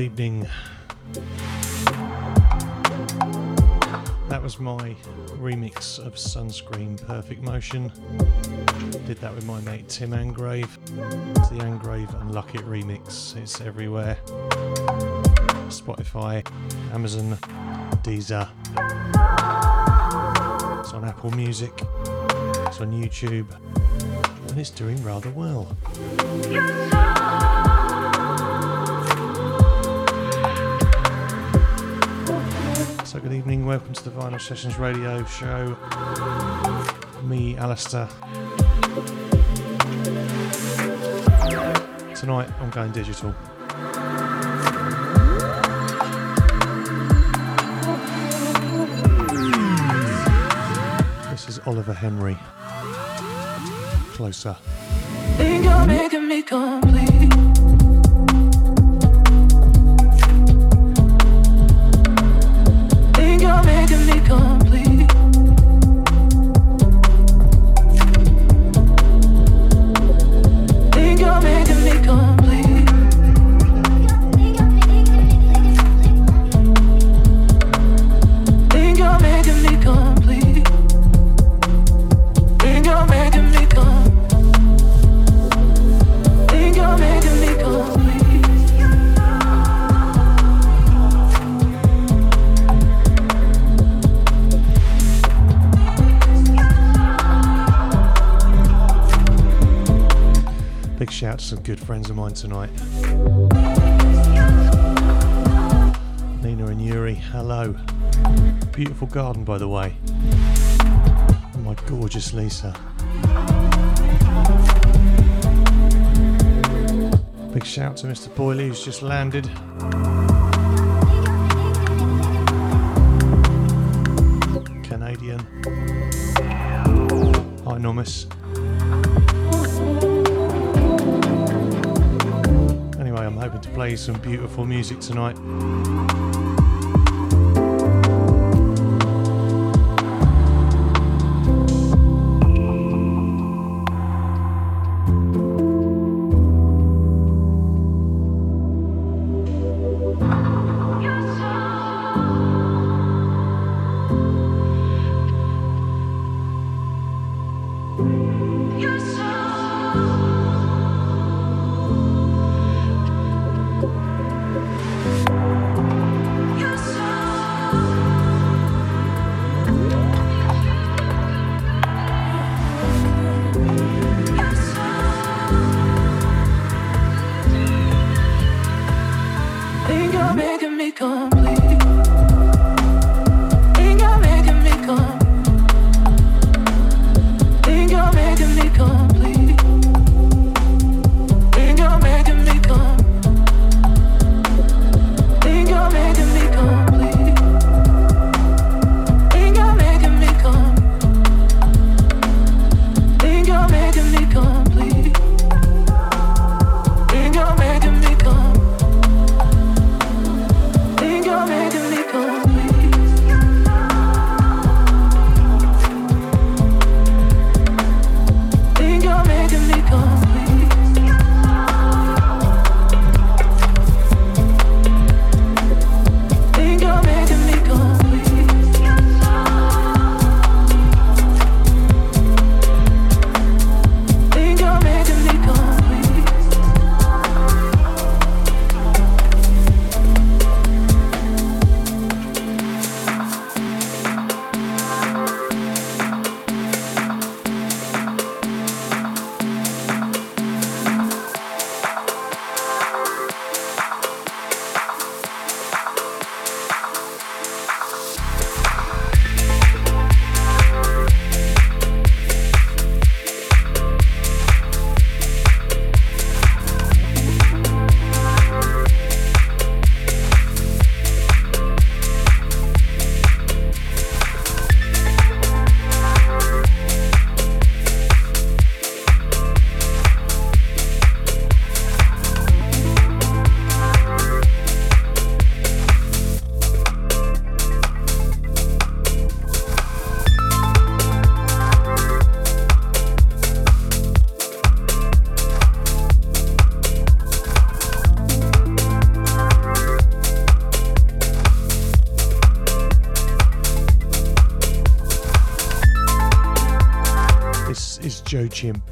Evening. That was my remix of Sunscreem Perfect Motion. Did that with my mate Tim Angrave. It's the Angrave and Luckett remix. It's everywhere Spotify, Amazon, Deezer. It's on Apple Music. It's on YouTube. And it's doing rather well. Good evening, welcome to the Vinyl Sessions radio show. Me, Alistair. Tonight, I'm going digital. This is Oliver Henry. Closer. Friends of mine tonight. Nina and Yuri, hello. Beautiful garden, by the way. My gorgeous Lisa. Big shout to Mr. Boyley who's just landed. Some beautiful music tonight.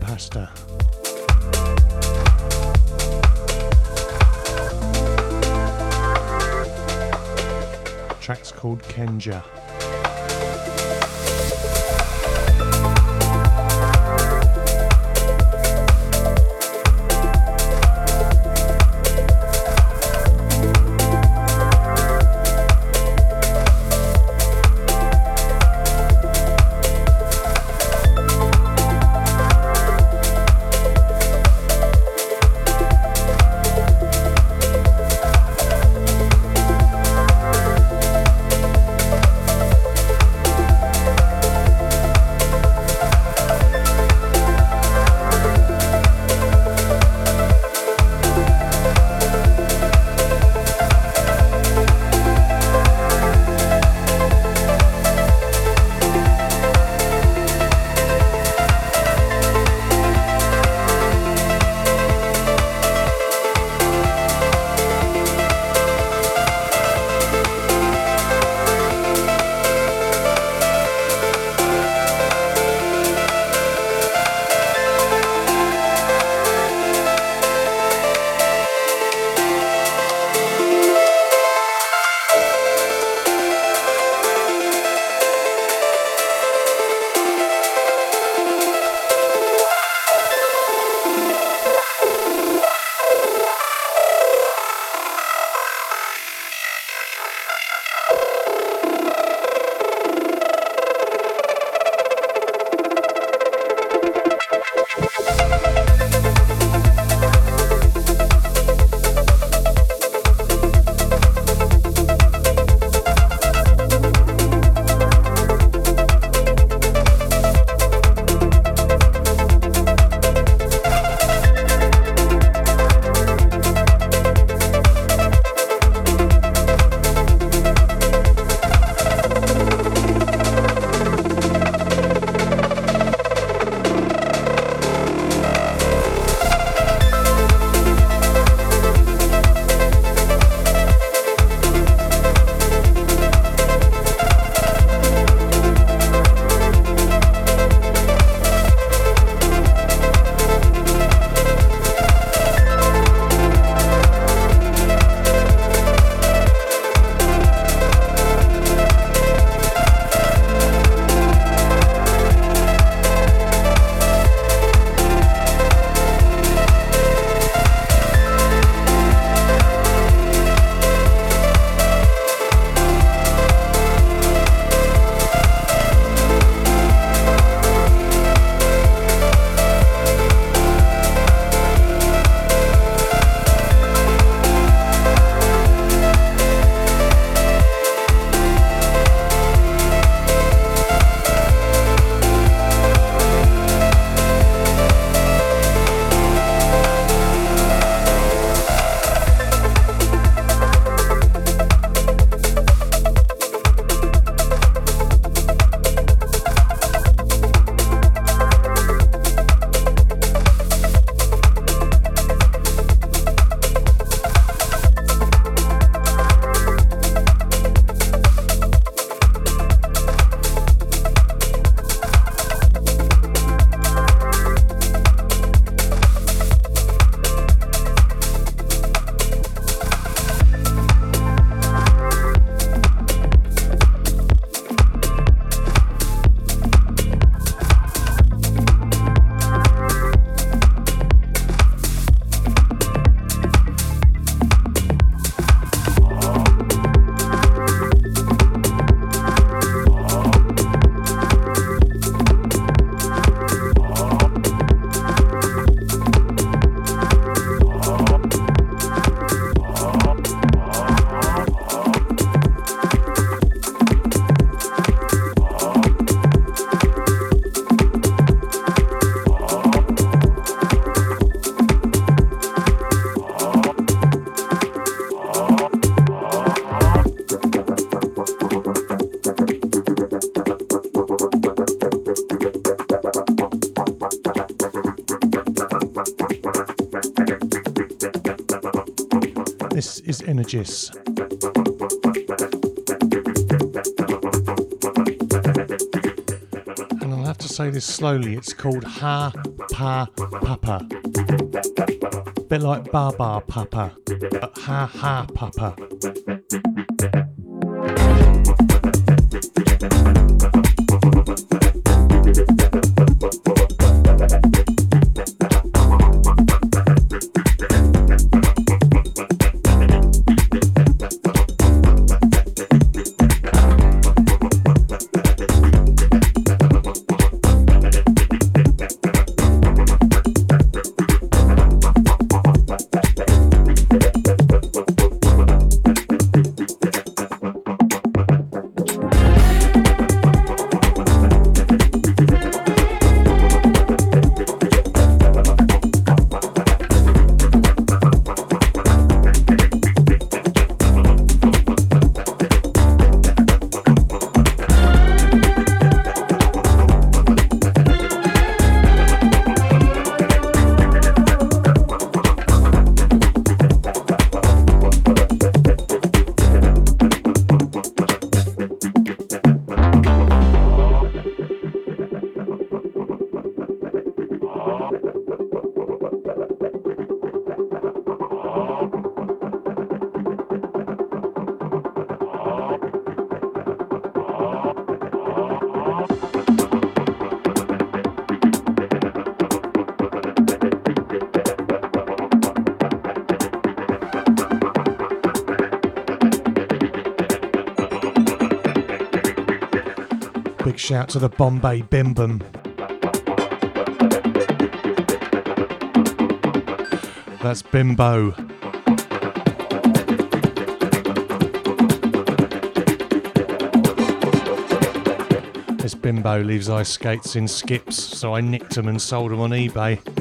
Pasta. Track's called Kenja. And I'll have to say this slowly. It's called Ha Pa Papa. Bit like Ba Ba Papa, but Ha Ha Papa. Shout to the Bombay Bim Bum. That's Bimbo. This Bimbo leaves ice skates in skips, so I nicked them and sold them on eBay.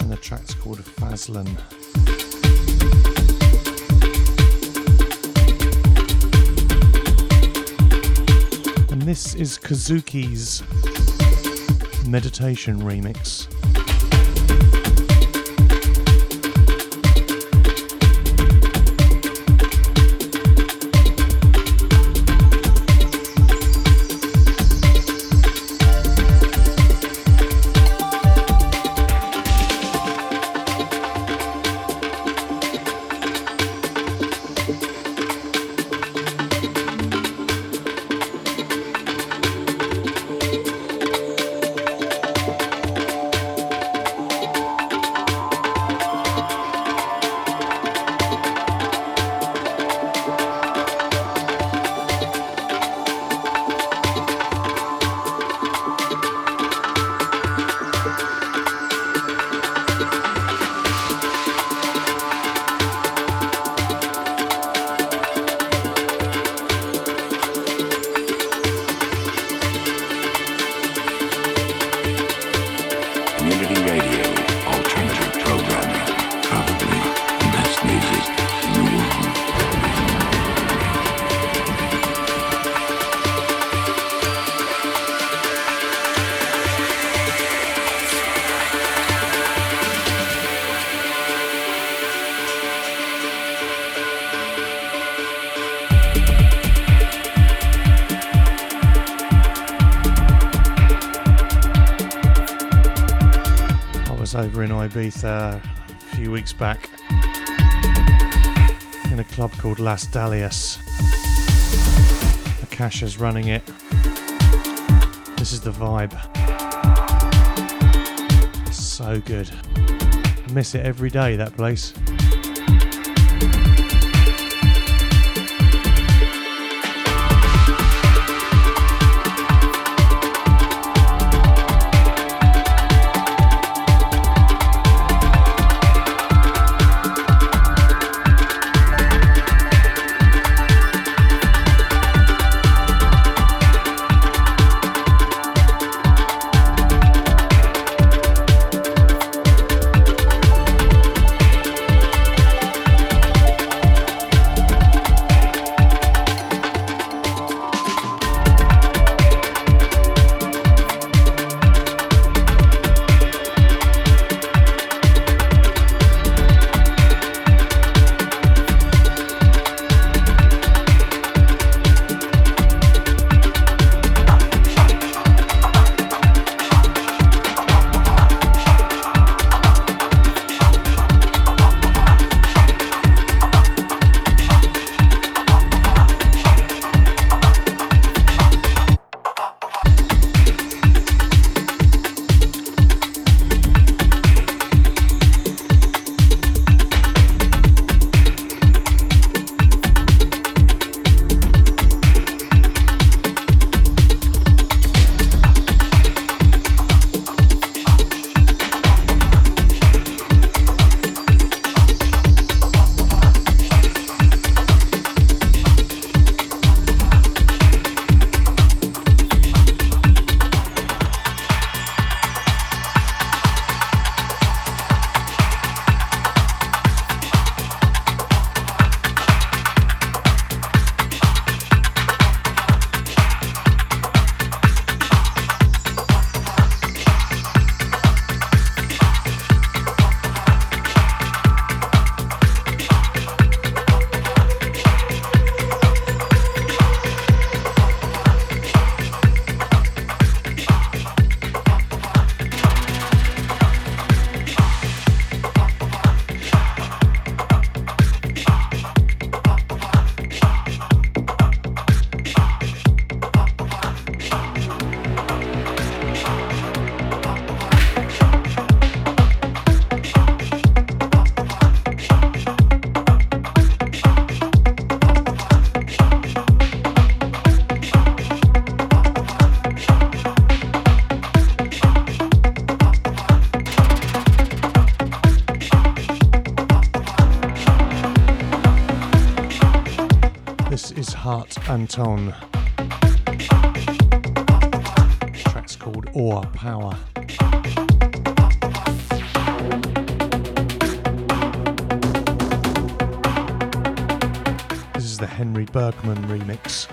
And the track's called Fazlan. And this is Kazuki's meditation remix. Over in Ibiza a few weeks back in a club called Las Dalias. Akasha's running it. This is the vibe. So good. I miss it every day, that place. Anton. track's called Ore Power. This is the Henry Bergman remix.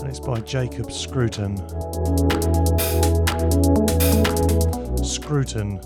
And it's by Jacob Scruton. Scruton.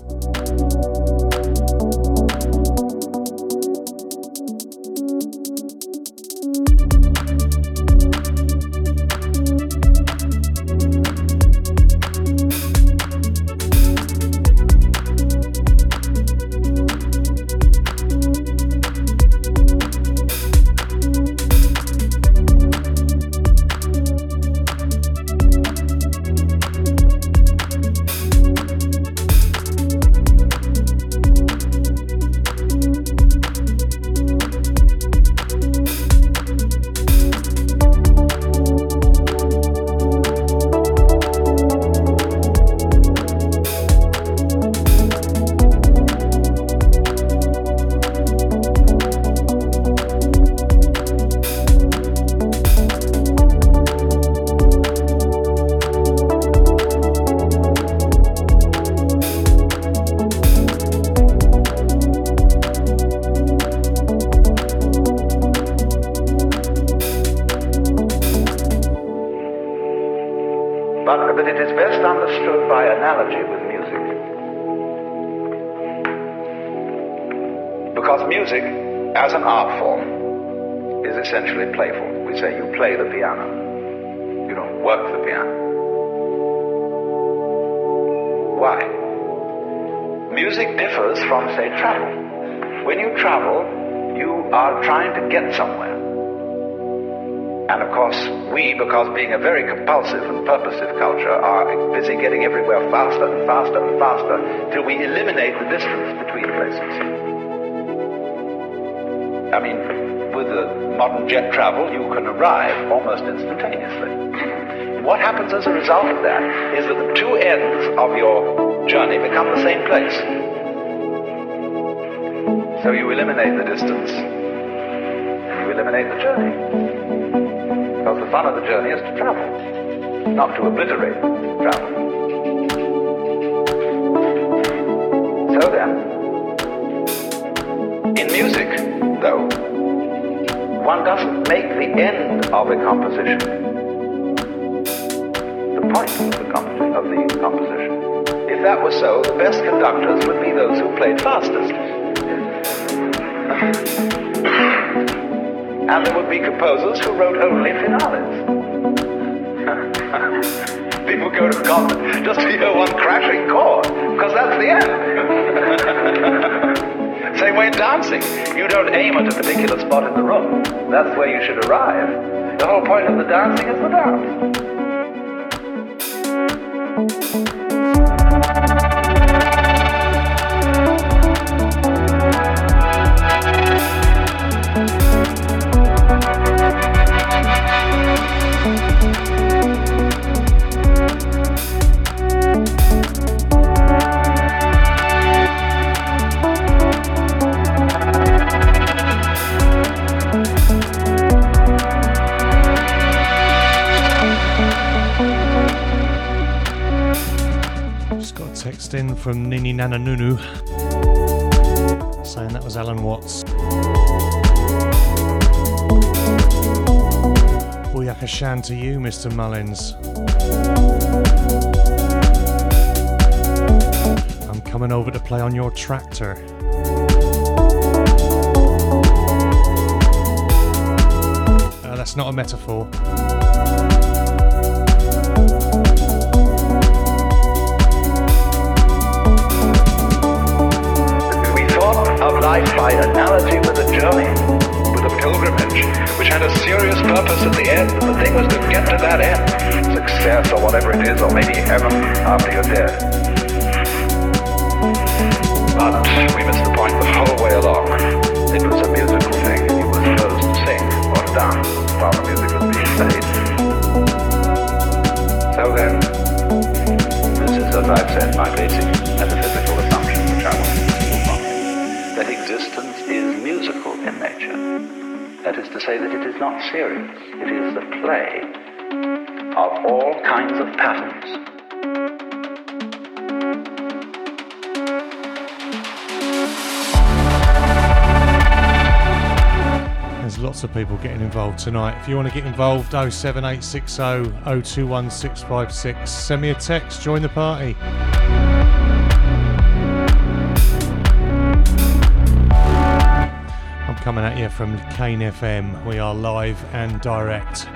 I mean, with the modern jet travel, you can arrive almost instantaneously. What happens as a result of that is that the two ends of your journey become the same place. So you eliminate the distance, you eliminate the journey. Because the fun of the journey is to travel, not to obliterate travel. Doesn't make the end of a composition the point of the, comp- of the composition. If that were so, the best conductors would be those who played fastest. And there would be composers who wrote only finales. People go to concert just to hear one crashing chord, because that's the end. Same way in dancing. You don't aim at a particular spot in the room. That's where you should arrive. The whole point of the dancing is the dance. From Nini Nana Nunu saying that was Alan Watts. Booyakashan to you, Mr. Mullins. I'm coming over to play on your tractor. Uh, that's not a metaphor. Life by analogy with a journey, with a pilgrimage, which had a serious purpose at the end. The thing was to get to that end, success or whatever it is, or maybe heaven after you're dead. But we missed the point the whole way along. It was a musical thing. You were supposed to sing or dance while the music was being played. So then, this is, as I've said, my basic metaphysical assumption for travel that That is to say that it is not serious. It is the play of all kinds of patterns. There's lots of people getting involved tonight. If you want to get involved, 07860 021656. Send me a text, join the party. At you from Kane FM. We are live and direct.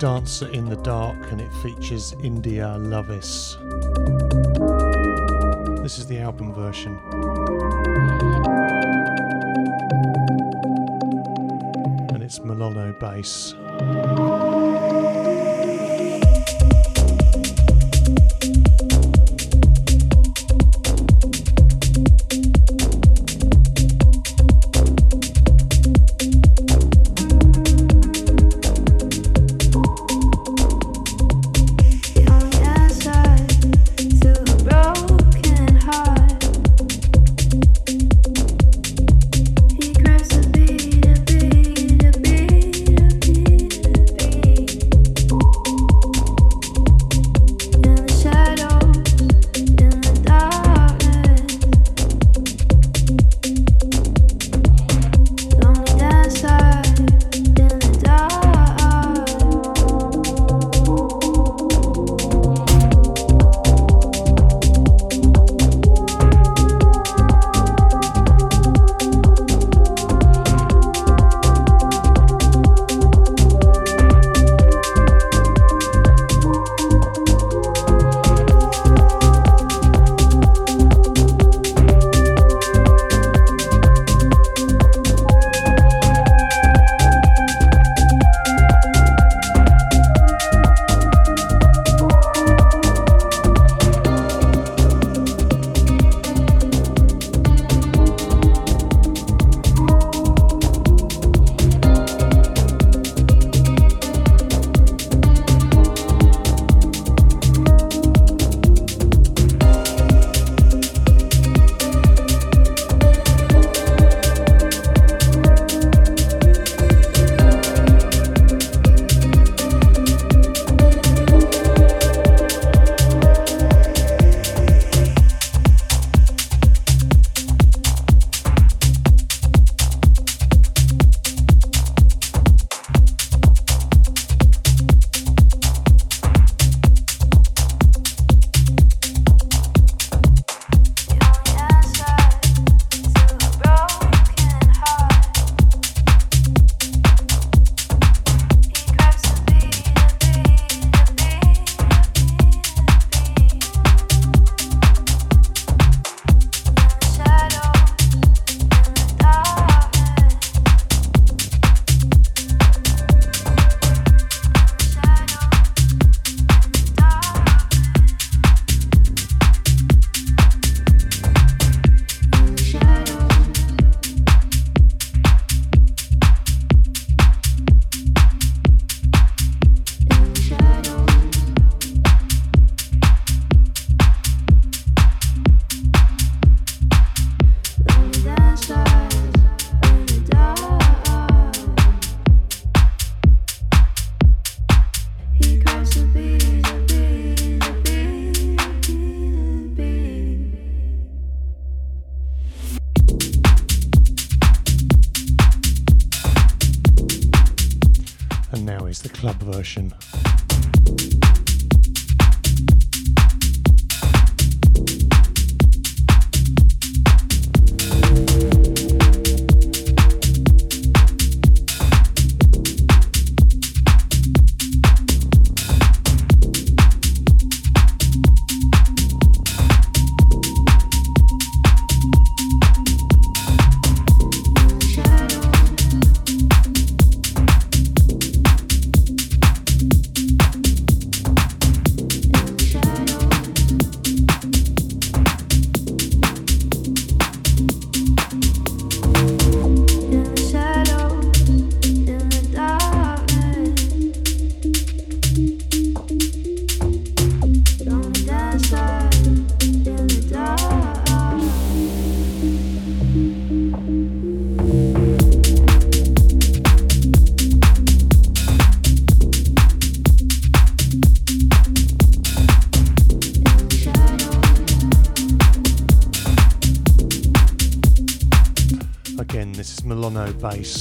Dancer in the Dark and it features India Lovis. This is the album version. And it's Milano bass. Bass.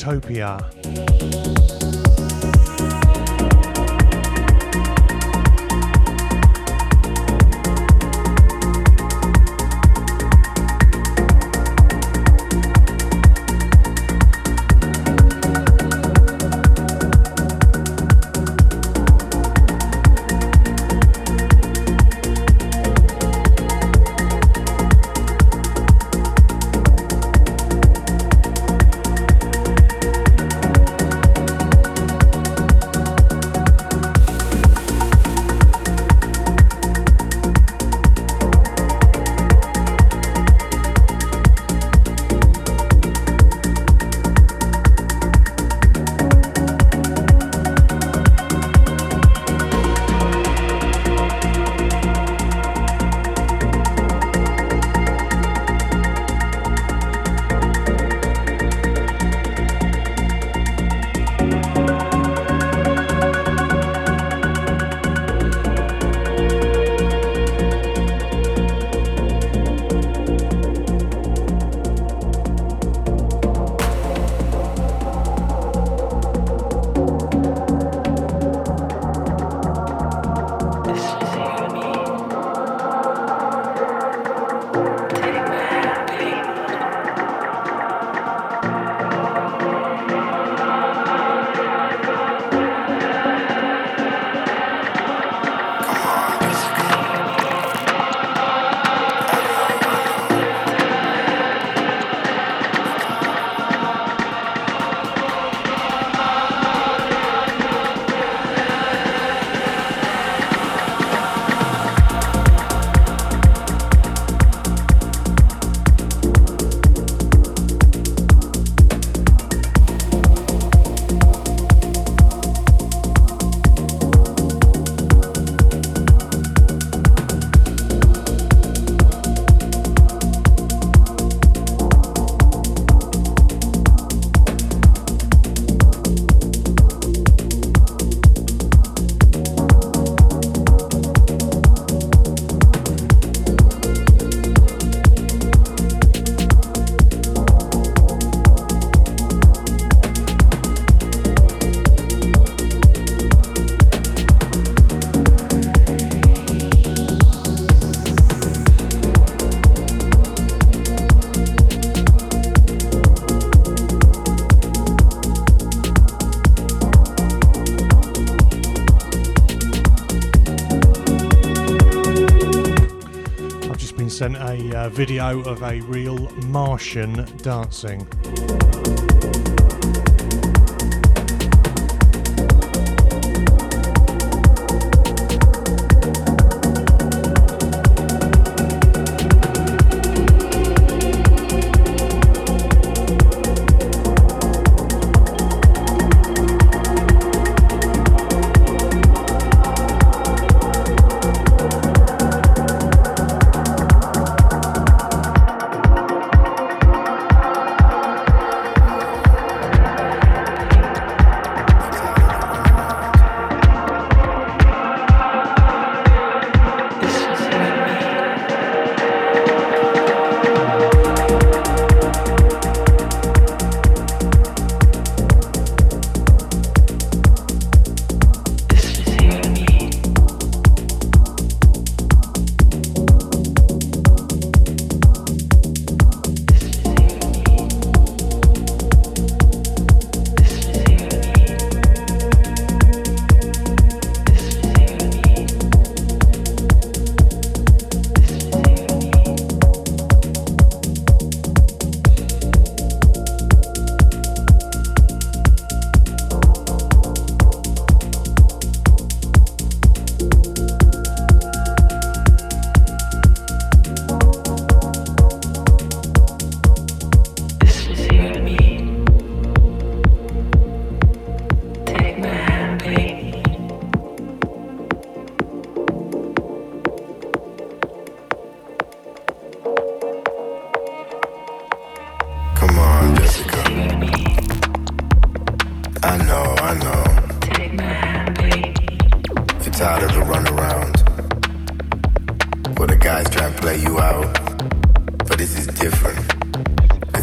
Utopia. Sent a uh, video of a real Martian dancing.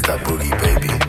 that booty, baby.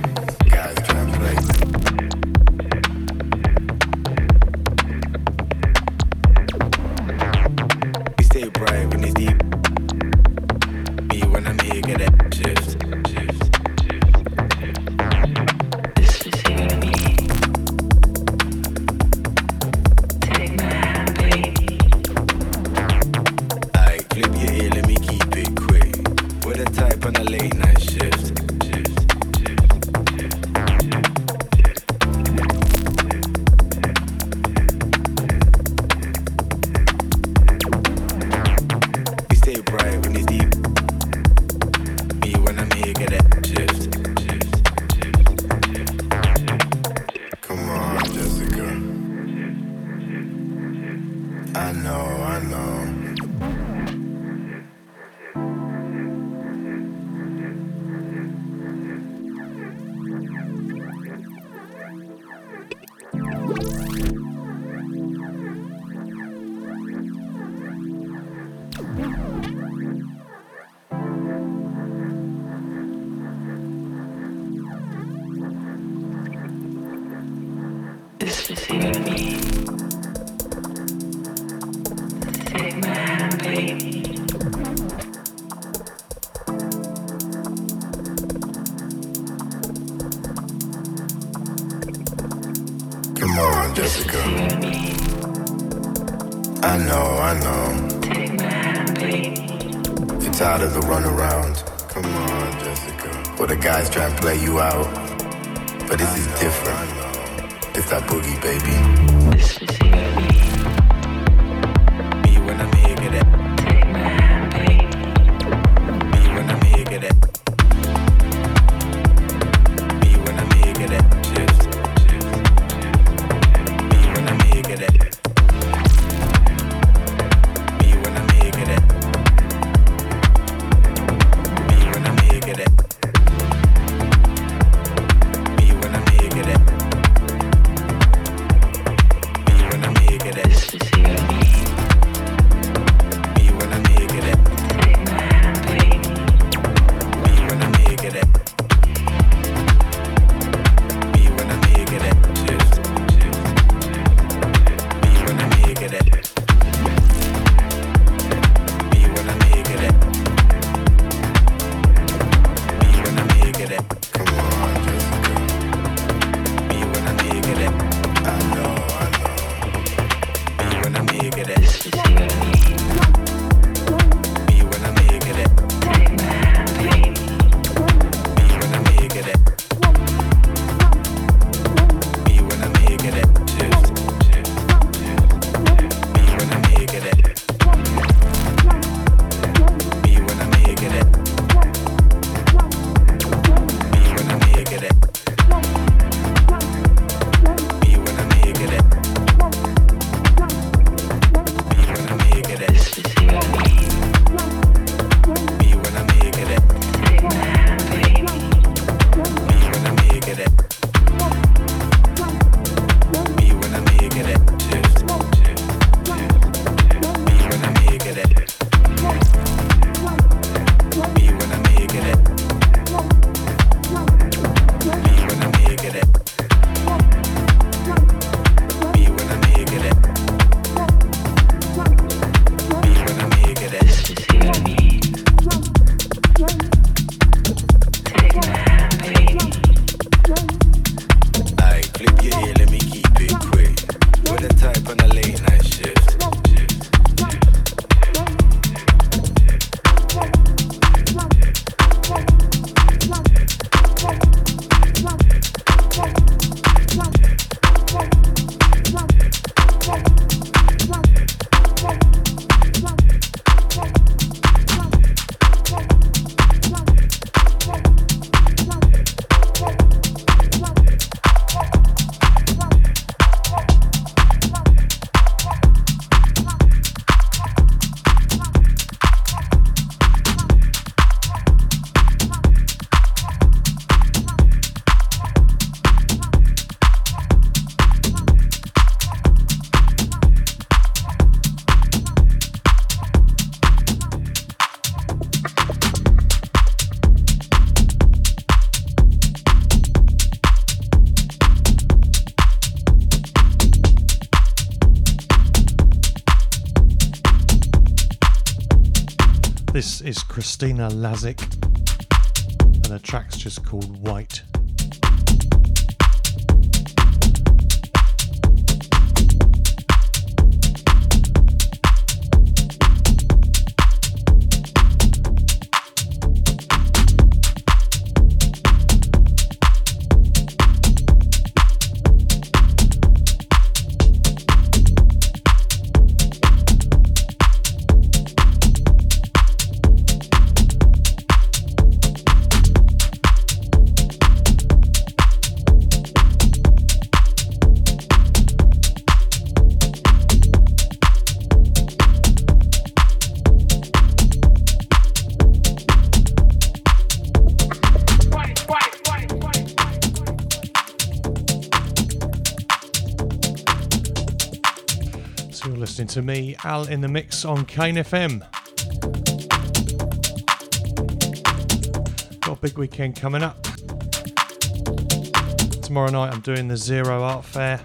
Is Christina Lazic, and the track's just called White. To me, Al in the mix on Kane FM. Got a big weekend coming up. Tomorrow night I'm doing the Zero Art Fair,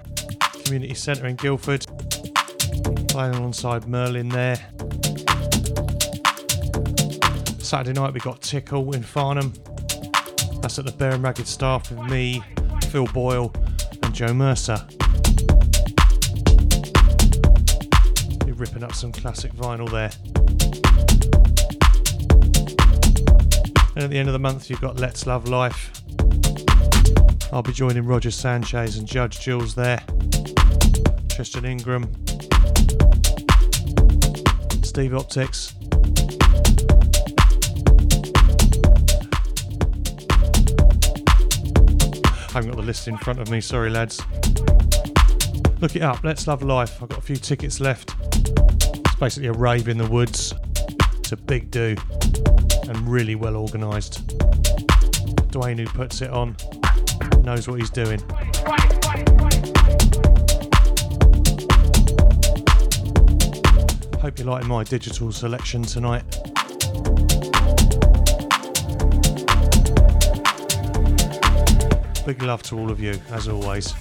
Community Centre in Guildford, playing alongside Merlin there. Saturday night we got Tickle in Farnham. That's at the Bear and Ragged Staff with me, Phil Boyle, and Joe Mercer. Up some classic vinyl there. And at the end of the month, you've got Let's Love Life. I'll be joining Roger Sanchez and Judge Jules there. Tristan Ingram. Steve Optics. I haven't got the list in front of me, sorry lads. Look it up, Let's Love Life. I've got a few tickets left. Basically a rave in the woods. It's a big do and really well organised. Dwayne, who puts it on, knows what he's doing. Hope you're liking my digital selection tonight. Big love to all of you, as always.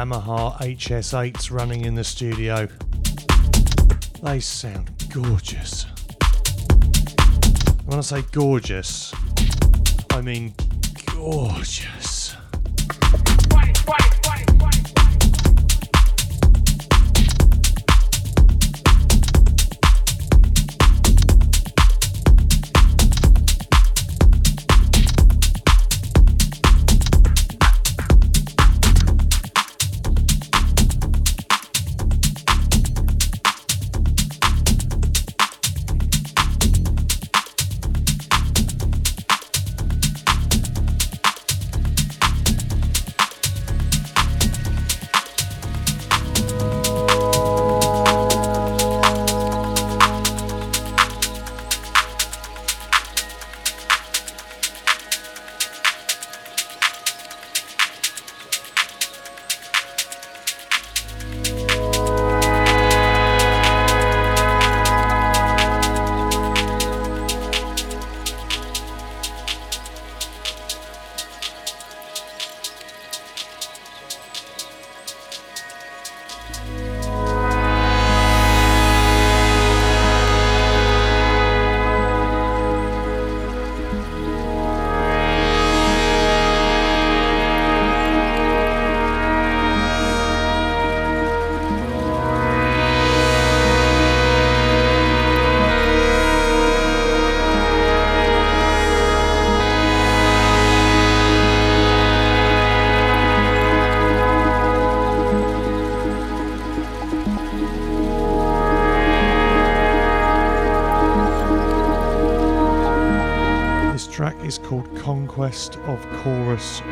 Yamaha HS8s running in the studio. They sound gorgeous. When I say gorgeous, I mean gorgeous. Conquest of Chorus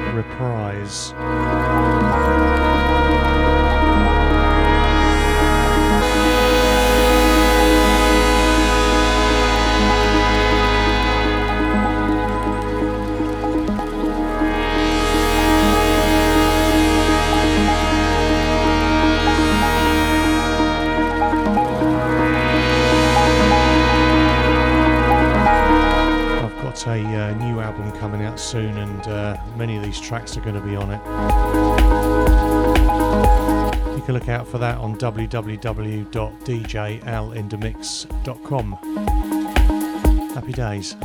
tracks are going to be on it. You can look out for that on www.djalinthemix.com. Happy days.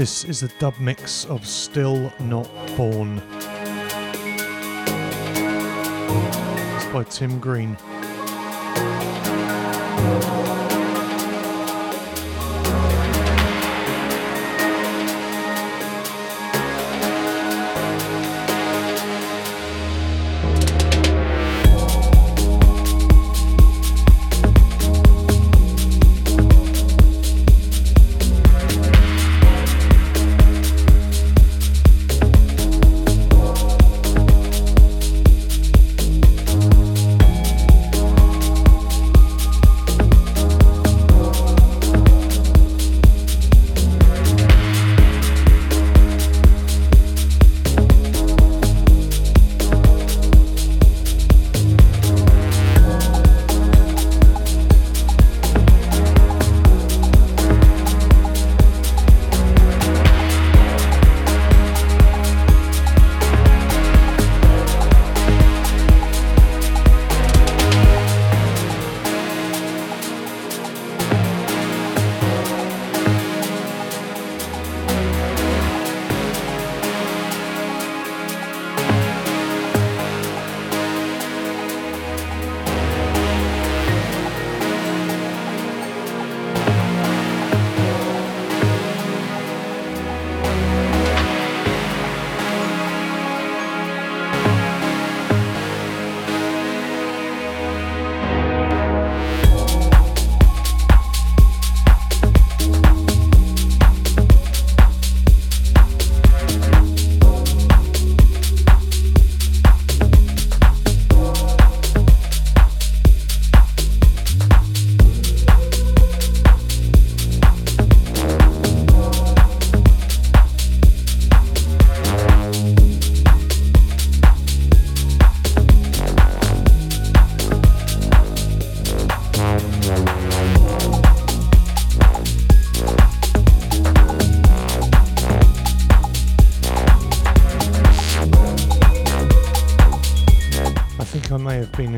This is a dub mix of Still Not Born. It's by Tim Green.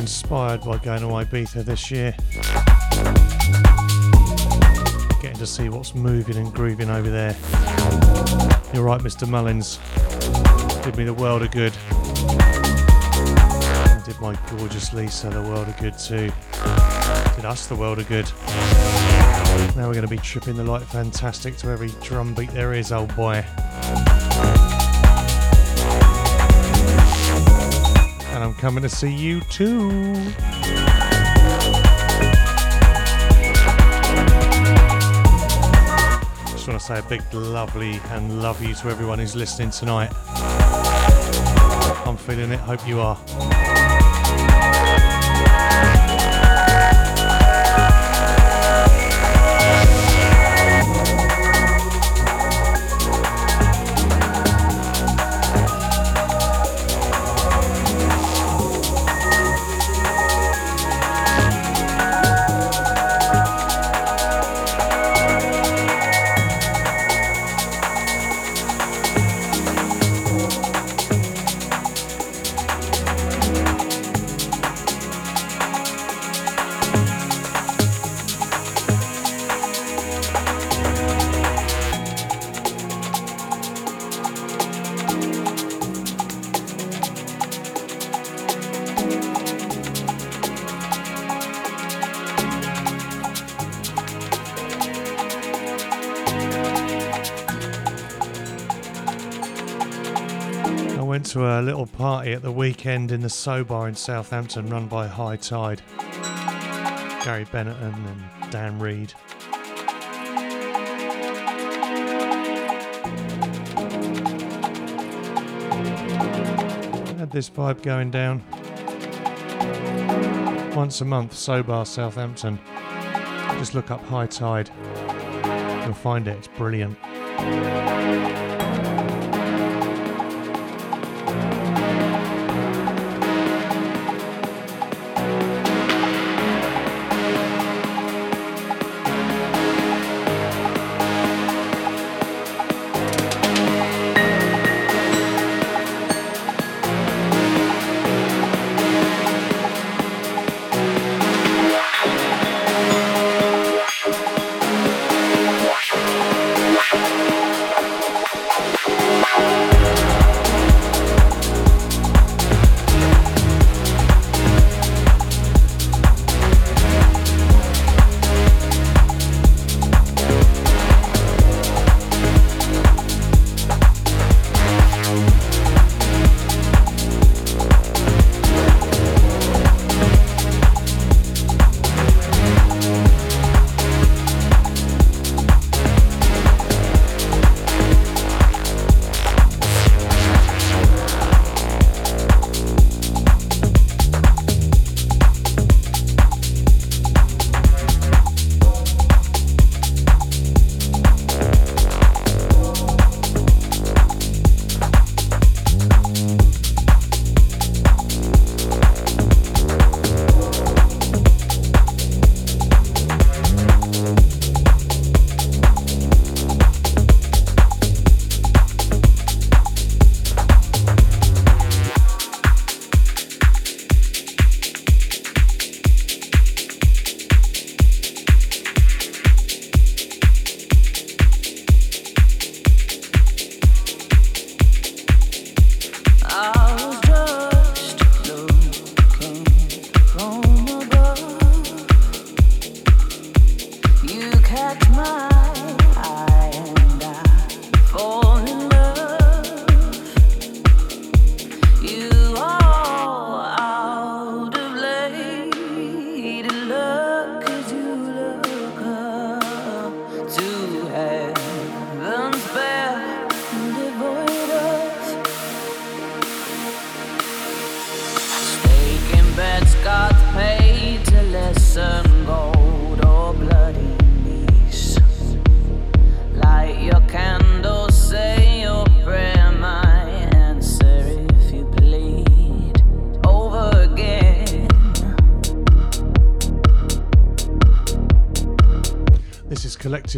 Inspired by going to Ibiza this year. Getting to see what's moving and grooving over there. You're right, Mr. Mullins. Did me the world of good. I did my gorgeous Lisa the world of good too. Did us the world of good. Now we're going to be tripping the light fantastic to every drum beat there is, old boy. Coming to see you too. Just want to say a big lovely and love you to everyone who's listening tonight. I'm feeling it, hope you are. Party at the weekend in the So Bar in Southampton run by High Tide. Gary Benetton and Dan Reed. Had this vibe going down. Once a month, So Bar Southampton. Just look up High Tide. You'll find it, it's brilliant.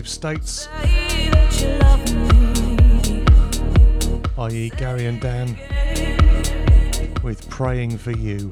States, i.e., Gary and Dan, with Praying for You.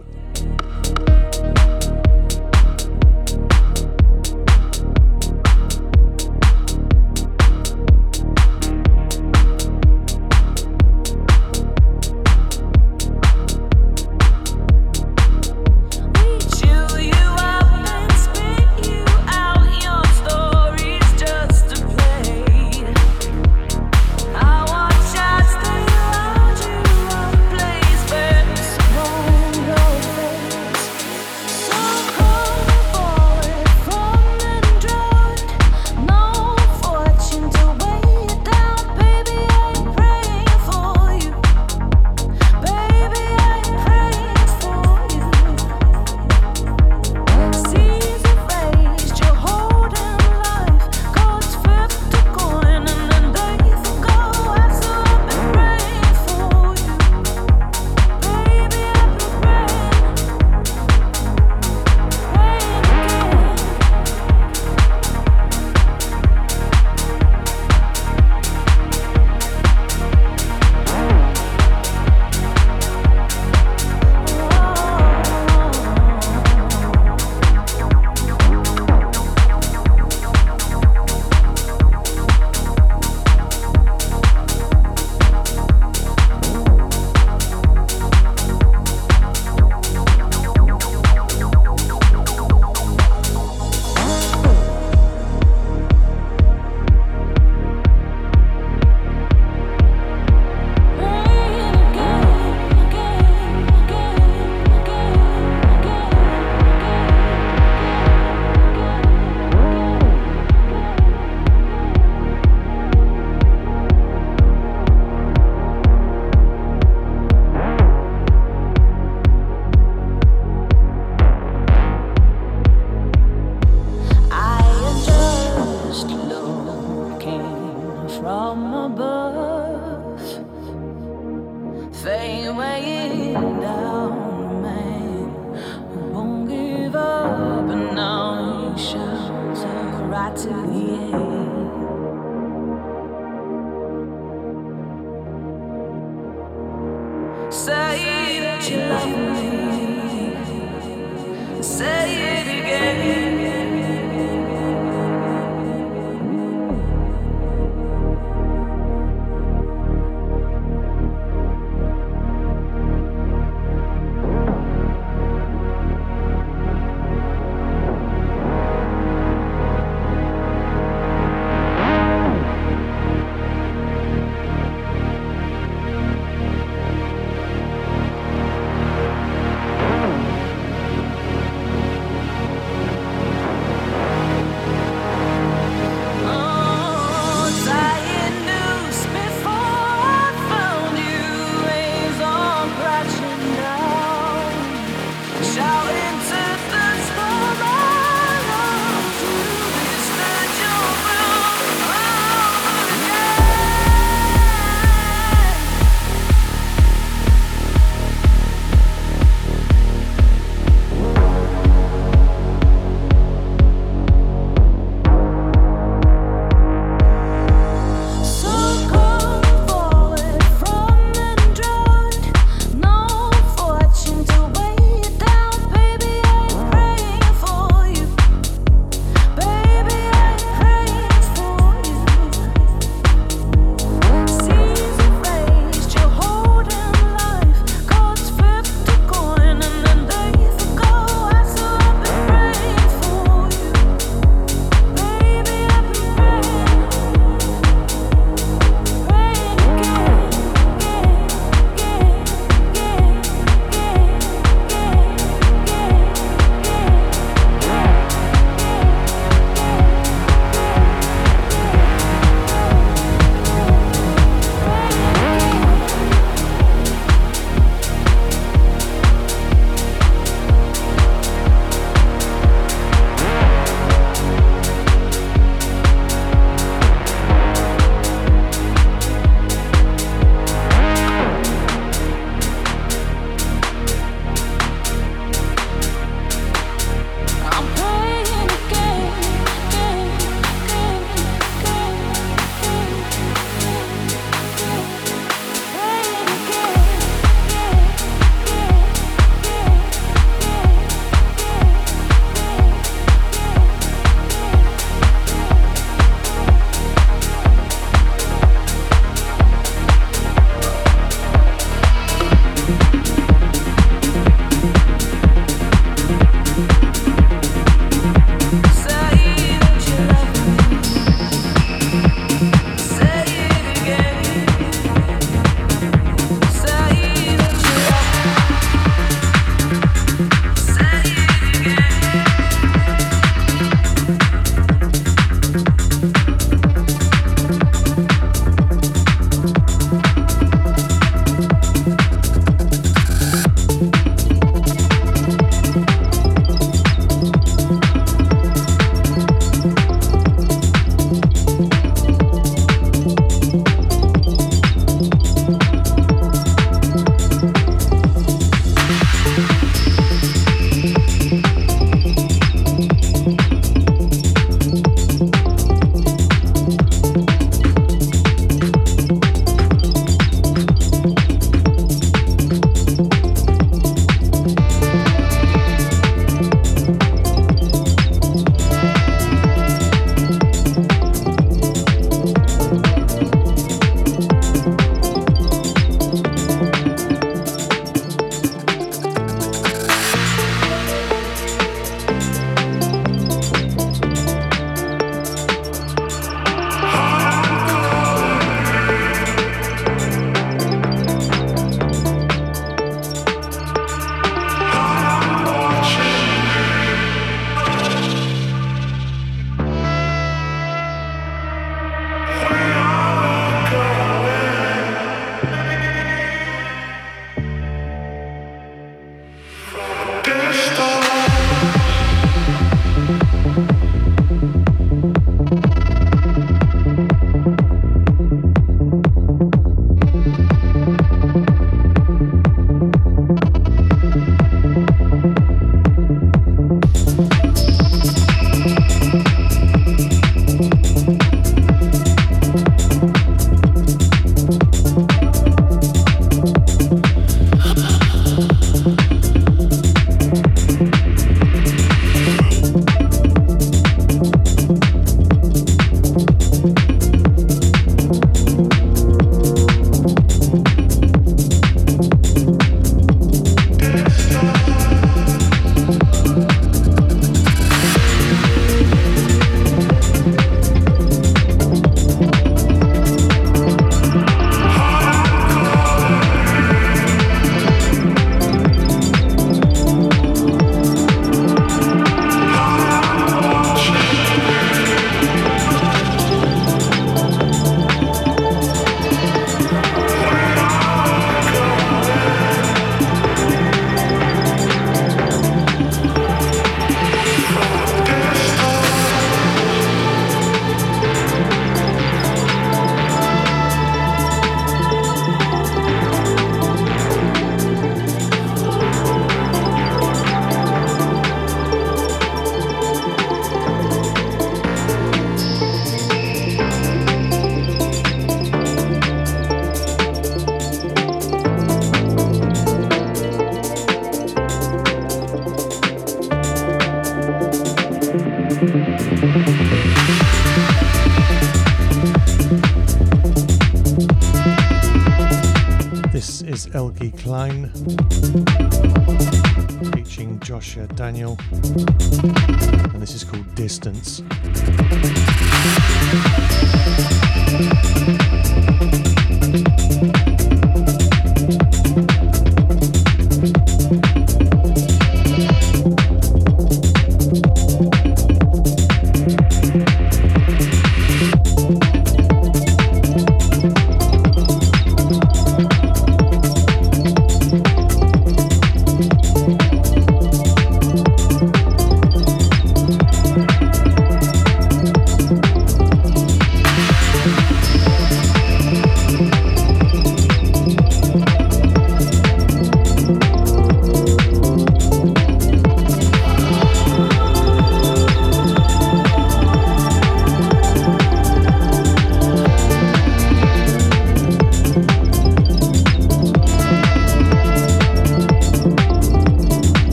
Joshua Daniel, and this is called Distance.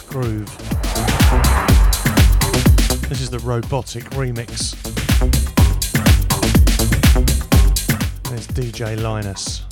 L-Man's Groove. This is the robotic remix. There's DJ Linus.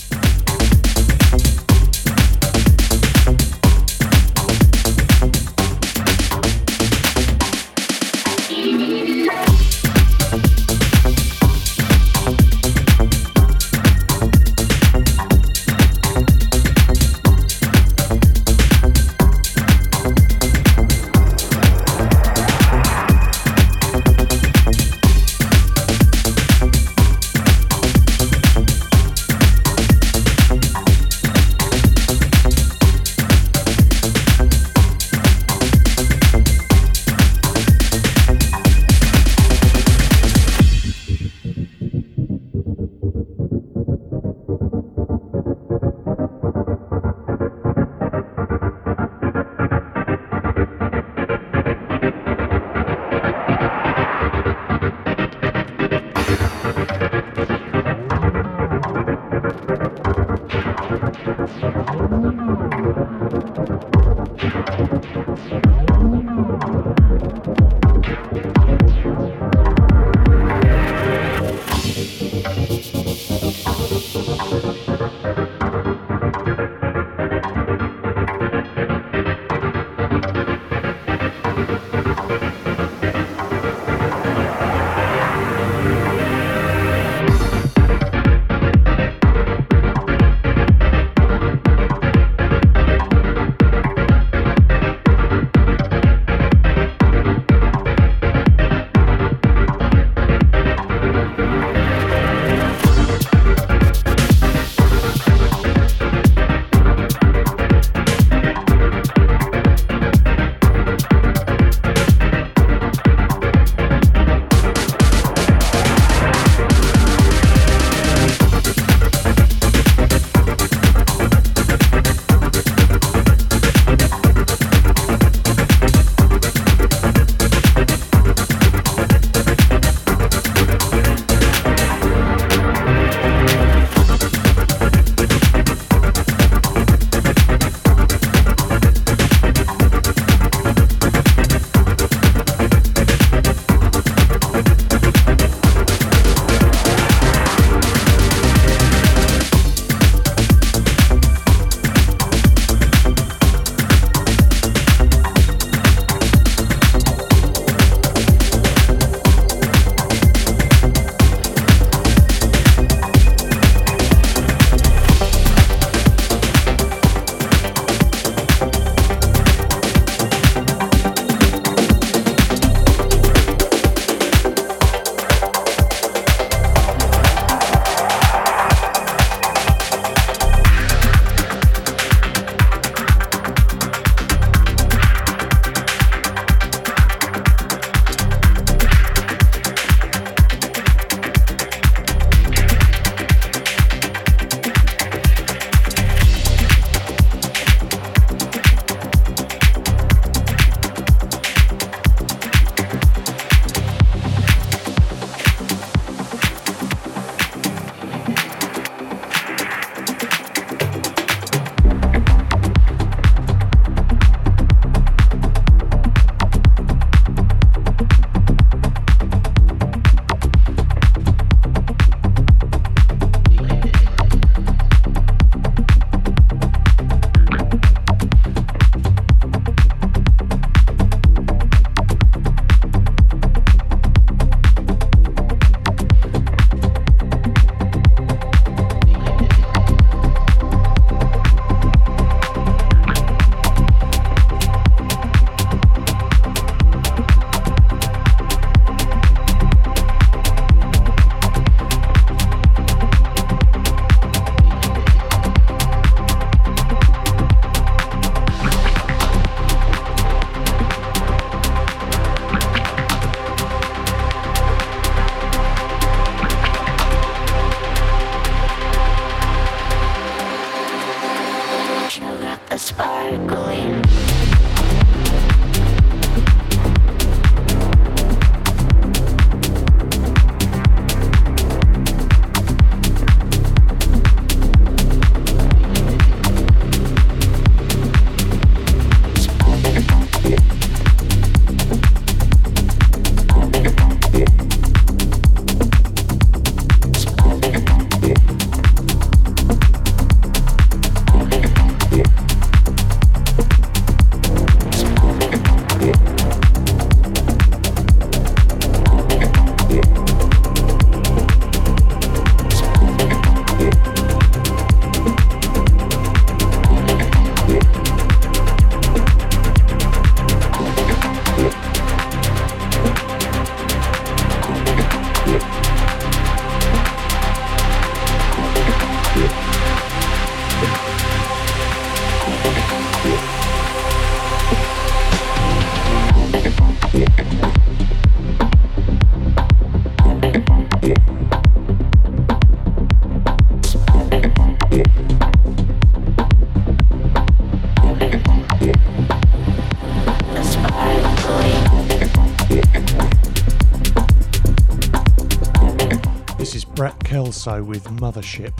With Mothership.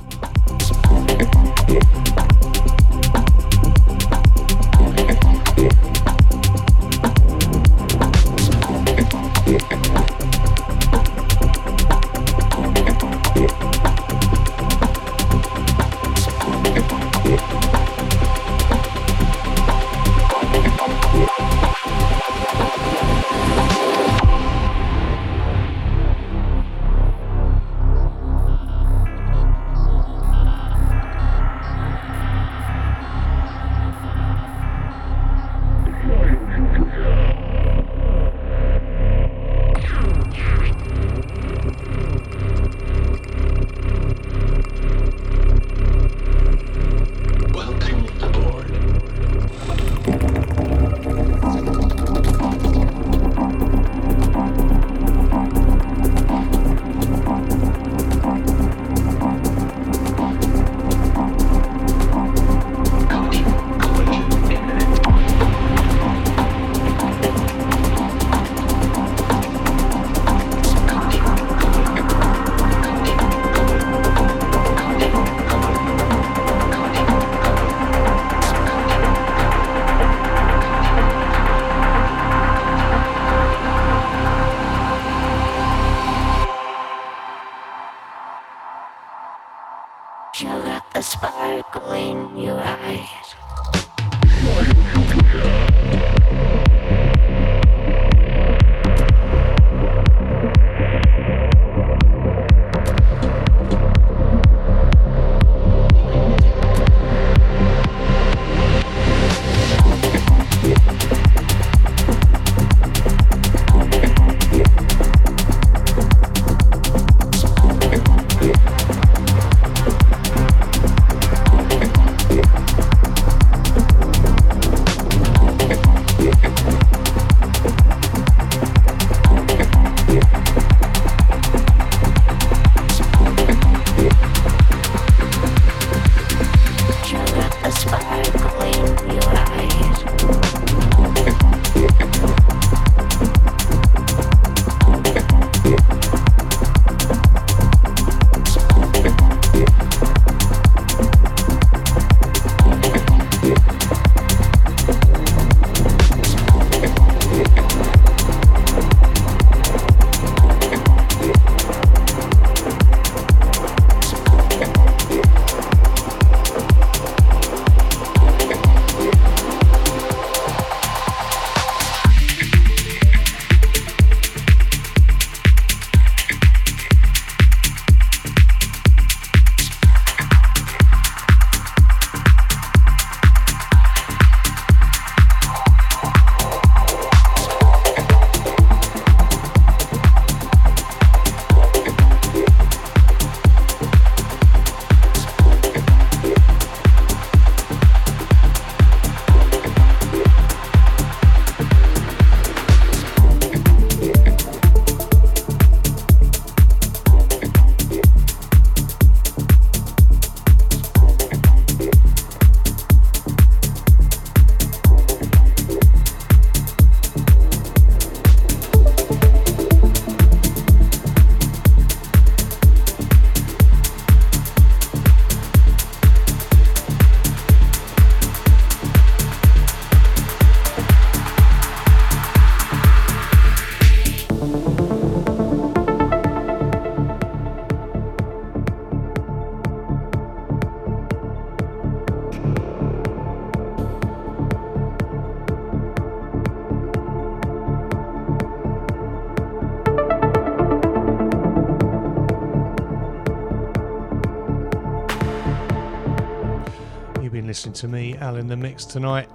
In the mix tonight.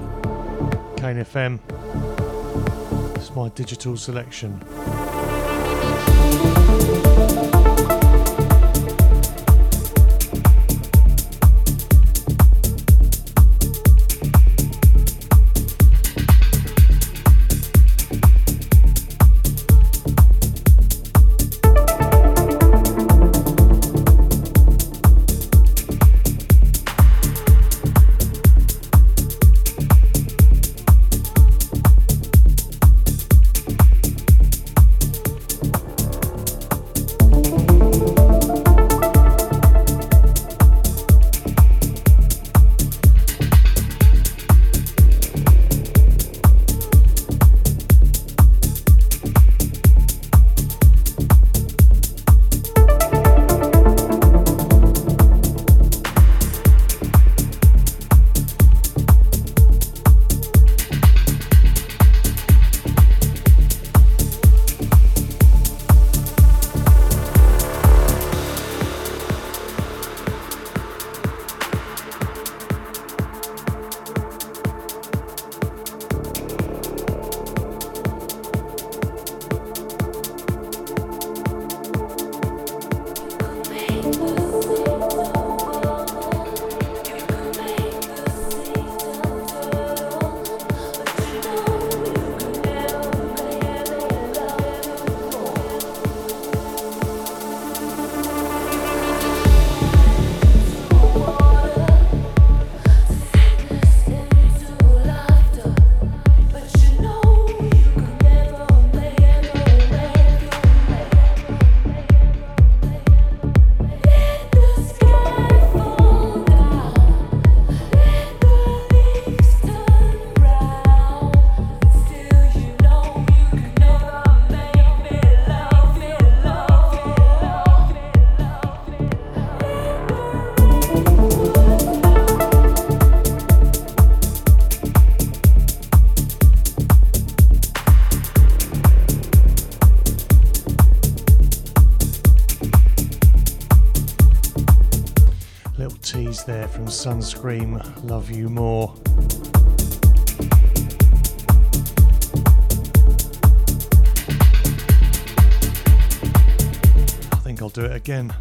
Kane FM. It's my digital selection. From Sunscreem, Love You More. I think I'll do it again.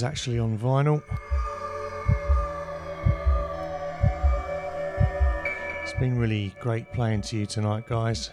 Is actually on vinyl. It's been really great playing to you tonight, guys.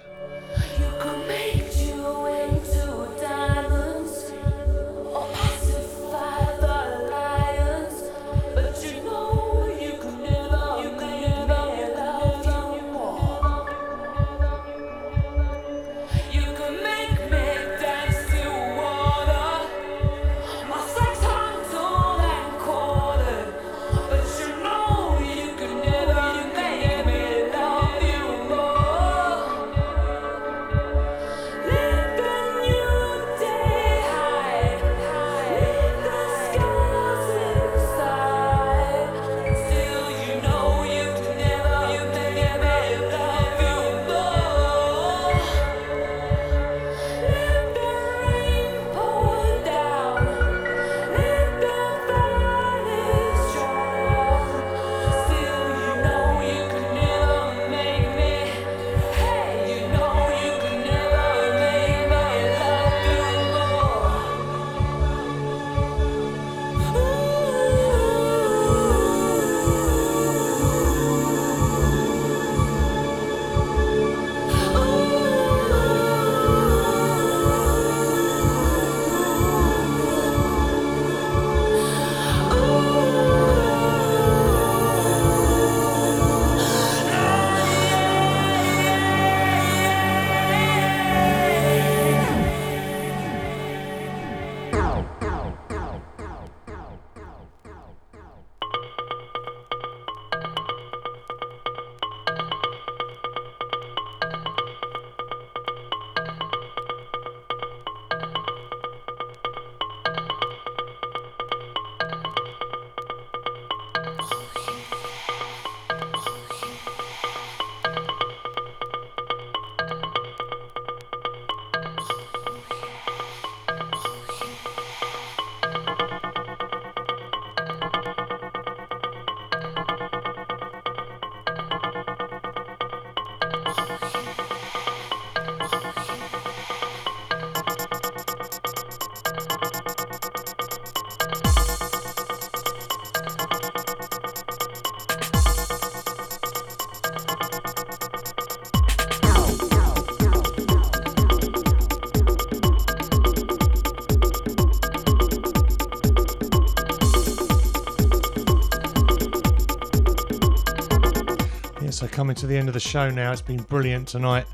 Coming to the end of the show now. It's been brilliant tonight.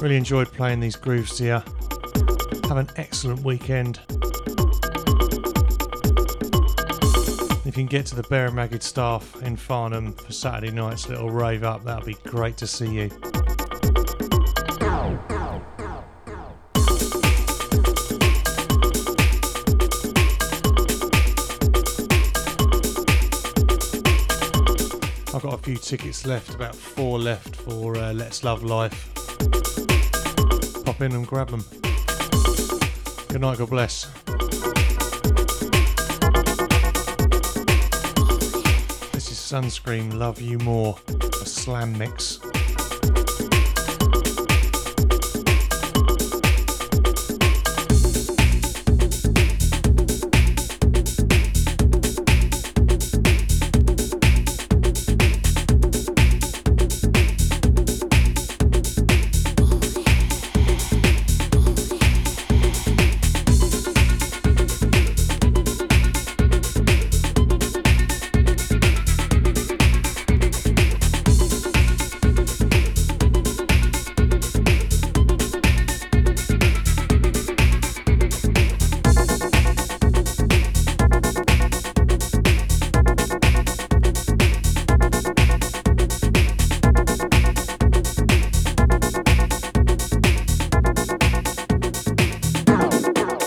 Really enjoyed playing these grooves here. Have an excellent weekend. If you can get to the Bear and Maggot staff in Farnham for Saturday night's little rave up, that'll be great to see you. Tickets left, about four left for uh, Let's Love Life. Pop in and grab them. Good night, God bless. This is Sunscreem Love You More, a slam mix.